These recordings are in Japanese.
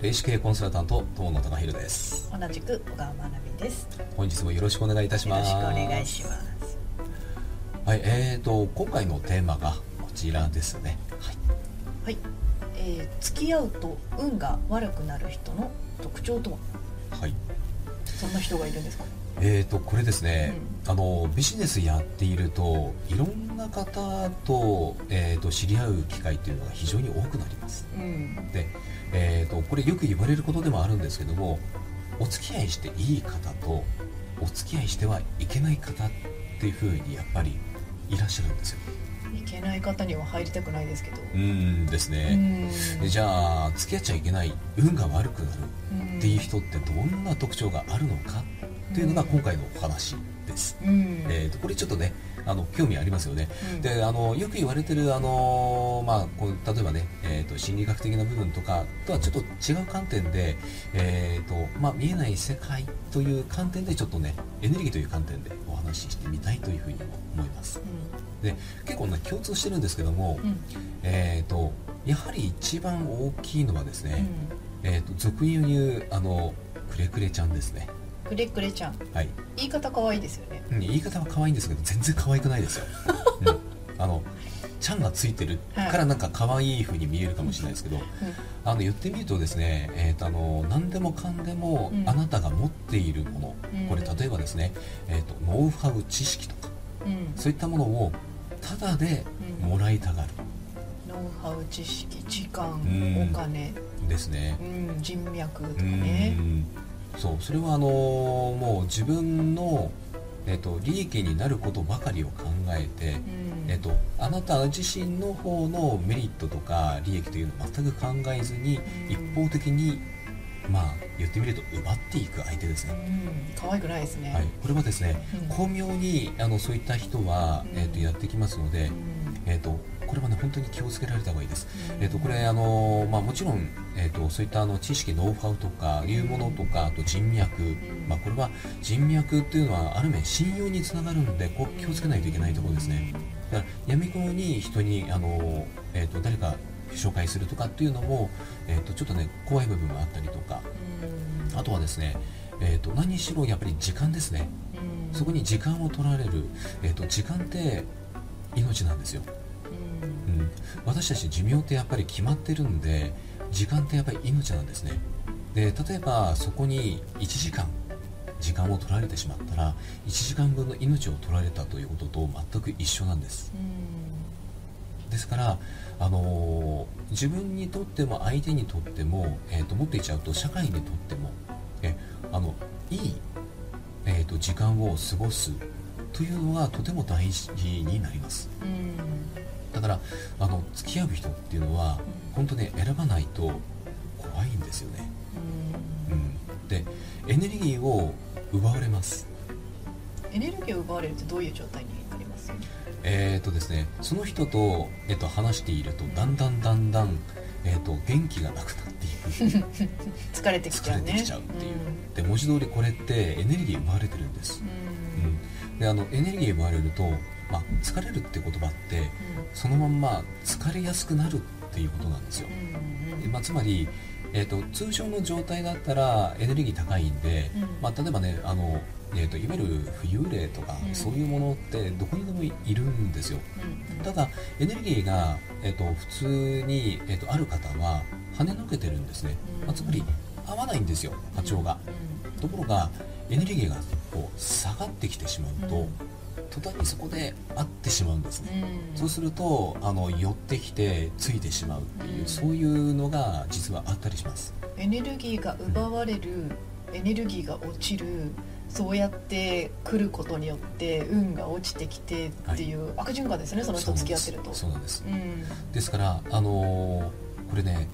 霊視系コンサルタント友野孝弘です。同じく小川まなみです。本日もよろしくお願いいたします。よろしくお願いします。はいえーと今回のテーマがこちらですね。はい、はい。えー、付き合うと運が悪くなる人の特徴とは？はい、そんな人がいるんですか？えーとこれですね、あのビジネスやっているといろんな方と,、えーと知り合う機会っていうのが非常に多くなります。うん。で、えー、とこれよく言われることでもあるんですけどもお付き合いしていい方とお付き合いしてはいけない方っていうふうにやっぱりいらっしゃるんですよ。いけない方には入りたくないですけど。うーんですうね、ん。でじゃあ付き合っちゃいけない運が悪くなるうんっていう人ってどんな特徴があるのかっていうのが今回のお話です、うん。えー、とこれちょっとねあの興味ありますよね。うん。であのよく言われてるあの、まあ、こう例えばね、えー、と心理学的な部分とかとはちょっと違う観点で、えーとまあ、見えない世界という観点でちょっとねエネルギーという観点でお話ししてみたいというふうにも思います。で結構ね共通してるんですけども、うん。うんえー、とやはり一番大きいのはですね、うん。えー、と俗に言うあのくれくれちゃんですねくれくれちゃん。はい。言い方可愛いですよね。うん言い方は可愛いんですけど全然可愛くないですよ、うん、あのちゃんがついてるからなんか可愛い風に見えるかもしれないですけど、あの言ってみるとですね、えー、とあの何でもかんでもうん。あなたが持っているもの、うん。これ例えばですね、えー、とノウハウ知識とかうん。そういったものをタダでうん。もらいたがる。ノウハウ知識時間うん。お金。ですね。う、ん。人脈とかうねんそうそれはあのもう自分の、えー、と利益になることばかりを考えて、うん。えっと、あなた自身の方のメリットとか利益というのを全く考えずにうん。一方的にまあ言ってみると奪っていく相手ですうね、ん。可愛くないですね。はい、これはですねうん。巧妙にあのそういった人は、うん。えっとやってきますのでう、んえっとこれはね本当に気をつけられた方がいいです、うん。えっとこれあの、まあ、もちろん、えっとそういったあの知識ノウハウとかいうものとかあと人脈、んまあ、これは人脈っていうのはある面信用につながるんでこう気をつけないといけないところですね、だから闇雲に人にあの、えー、と誰か紹介するとかっていうのも、えー、とちょっとね怖い部分があったりとか。うん。あとはですね、えー、と何しろやっぱり時間ですね。うん。そこに時間を取られる、えー、と時間って命なんですよ、私たち寿命ってやっぱり決まってるんで時間ってやっぱり命なんですね。で例えばそこに1時間時間を取られてしまったら1時間分の命を取られたということと全く一緒なんです。ですから、あのー自分にとっても相手にとっても、えー、と持っていっちゃうと社会にとってもえあのいい、えー、と時間を過ごすというのがとても大事になります。うんうんだからあの付き合う人っていうのは本当ね選ばないと怖いんですよね、うん、でエネルギーを奪われます。エネルギーを奪われるってどういう状態になります？えーとですね、その人と,、えっと話しているとだんだんだんだん、えー、と元気がなくなっていく。疲れてきちゃうね。疲れてきちゃうっていう、で文字通りこれってエネルギー奪われてるんです。う、ん。うん、であのエネルギー奪われると、まあ、疲れるって言葉ってそのまんま疲れやすくなるっていうことなんですよ。うんうんでまあ、つまり、えー、と通常の状態だったらエネルギー高いんで、うん。まあ、例えばねあの、えー、といわゆる浮遊霊とか、うん。そういうものってどこにでもいるんですよ。うんうん。ただエネルギーが、えー、と普通に、えー、とある方は跳ねのけてるんですね、うんまあ、つまり合わないんですよ波長が、ところがエネルギーがこう下がってきてしまうと、うん途端にそこで合ってしまうんですね、うん。そうするとあの寄ってきてついてしまうっていう、うん。そういうのが実はあったりします。エネルギーが奪われるエネルギーが落ちるそうやって来ることによって運が落ちてきてっていう悪循環ですねその人と付き合ってると。そうなんです。うん。ですからあのーこれね、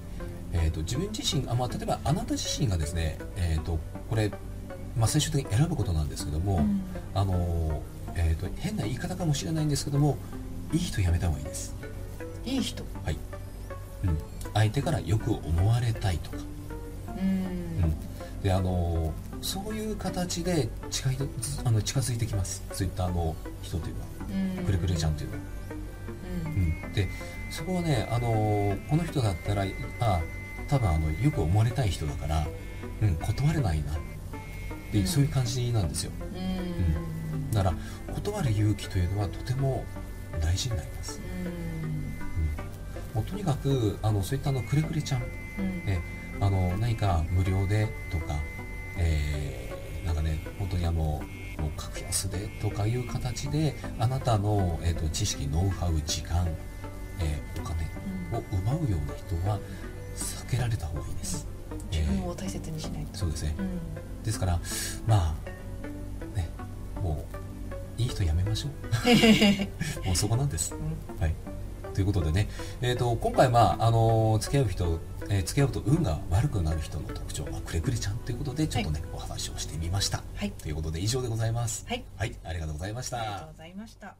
えー、と自分自身あ、まあ、例えばあなた自身がですね、えー、とこれ、まあ、最終的に選ぶことなんですけども、うん。あのーえー、と変な言い方かもしれないんですけどもいい人やめた方がいいです、いい人？はい。うん、相手からよく思われたいとか、うん。うん、であのそういう形で近いあの近づいてきます。そういったあの人というのは。うん。くれくれちゃんというのは、うん。うん、でそこはねあのこの人だったらあ多分あのよく思われたい人だから、うん、断れないなっていう、うん。そういう感じなんですよ。うん。だから断る勇気というのはとても大事になります、もうとにかくあのそういったあのくれくれちゃん。うん。えあの何か無料でとか、えーなんかね本当にあのもう格安でとかいう形であなたの、えー、と知識ノウハウ時間、えーお金を奪うような人は避けられた方がいいです、自分を大切にしないと。そうですね。うん。ですからまあねもういい人やめましょう。もうそこなんです。うん。はい、ということでね、えー、と今回、まああの付き合う人、えー付き合うと運が悪くなる人の特徴、まあ、くれくれちゃんということでちょっとね、お話をしてみました。はい。ということで以上でございます。はい。はいありがとうございました。ありがとうございました